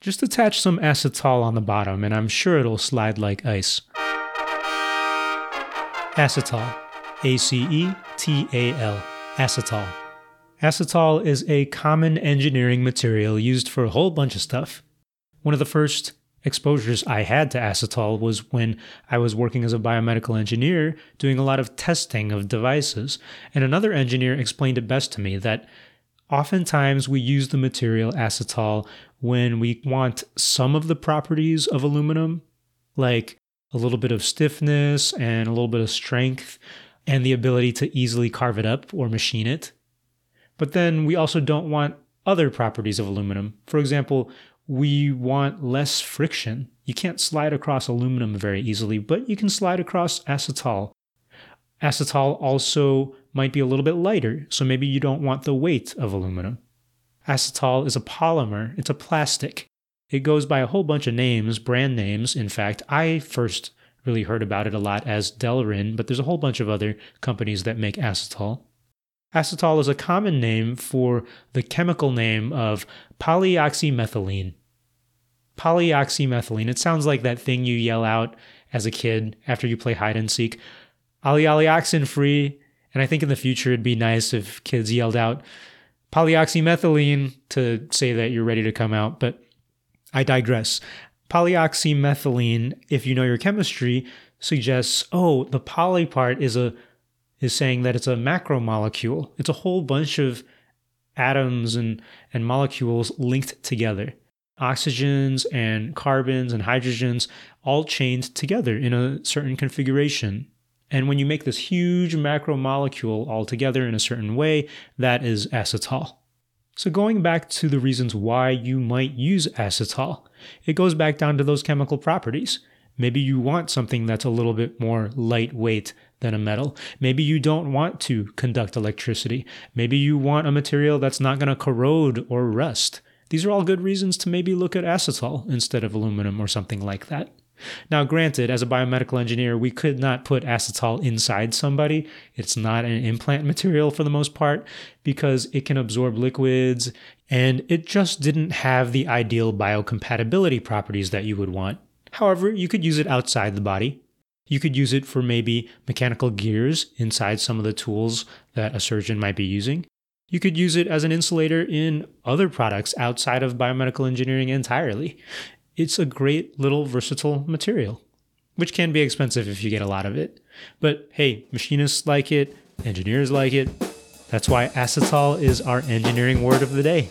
Just attach some acetal on the bottom and I'm sure it'll slide like ice. Acetal. A C E T A L. Acetal. Acetal is a common engineering material used for a whole bunch of stuff. One of the first exposures I had to acetal was when I was working as a biomedical engineer doing a lot of testing of devices. And another engineer explained it best to me that oftentimes we use the material acetal when we want some of the properties of aluminum, like a little bit of stiffness and a little bit of strength and the ability to easily carve it up or machine it. But then we also don't want other properties of aluminum. For example, we want less friction. You can't slide across aluminum very easily, but you can slide across acetal. Acetal also might be a little bit lighter, so maybe you don't want the weight of aluminum. Acetal is a polymer, it's a plastic. It goes by a whole bunch of names, brand names. In fact, I first really heard about it a lot as Delrin, but there's a whole bunch of other companies that make acetal. Acetal is a common name for the chemical name of polyoxymethylene polyoxymethylene. It sounds like that thing you yell out as a kid after you play hide and seek. Ali Ali oxen free. And I think in the future it'd be nice if kids yelled out polyoxymethylene to say that you're ready to come out. But I digress. Polyoxymethylene, if you know your chemistry, suggests, oh, the poly part is a is saying that it's a macromolecule. It's a whole bunch of atoms and, and molecules linked together oxygens and carbons and hydrogens all chained together in a certain configuration. And when you make this huge macromolecule all together in a certain way, that is acetal. So, going back to the reasons why you might use acetal, it goes back down to those chemical properties. Maybe you want something that's a little bit more lightweight than a metal. Maybe you don't want to conduct electricity. Maybe you want a material that's not going to corrode or rust. These are all good reasons to maybe look at acetal instead of aluminum or something like that. Now, granted, as a biomedical engineer, we could not put acetal inside somebody. It's not an implant material for the most part because it can absorb liquids and it just didn't have the ideal biocompatibility properties that you would want. However, you could use it outside the body. You could use it for maybe mechanical gears inside some of the tools that a surgeon might be using. You could use it as an insulator in other products outside of biomedical engineering entirely. It's a great little versatile material, which can be expensive if you get a lot of it. But hey, machinists like it, engineers like it. That's why acetal is our engineering word of the day.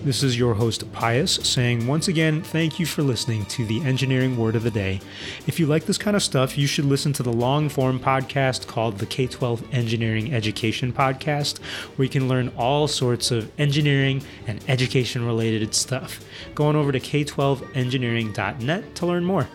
This is your host, Pius, saying once again, thank you for listening to the Engineering Word of the Day. If you like this kind of stuff, you should listen to the long form podcast called the K 12 Engineering Education Podcast, where you can learn all sorts of engineering and education related stuff. Go on over to k12engineering.net to learn more.